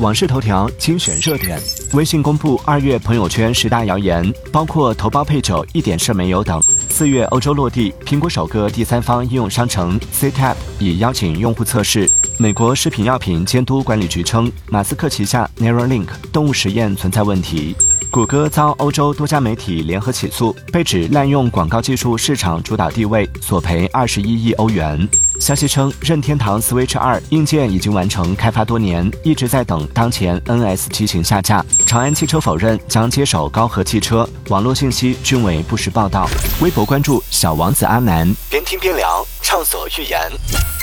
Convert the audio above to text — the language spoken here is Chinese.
网视头条精选热点。微信公布二月朋友圈十大谣言，包括头孢配酒一点事没有等。四月欧洲落地，苹果首个第三方应用商城 CTAP 已邀请用户测试。美国食品药品监督管理局称，马斯克旗下 Neuralink 动物实验存在问题。谷歌遭欧洲多家媒体联合起诉，被指滥用广告技术市场主导地位，索赔二十一亿欧元。消息称，任天堂 Switch 二硬件已经完成开发多年，一直在等当前 NS 机型下架。长安汽车否认将接手高和汽车，网络信息均为不实报道。微博关注小王子阿南，边听边聊，畅所欲言。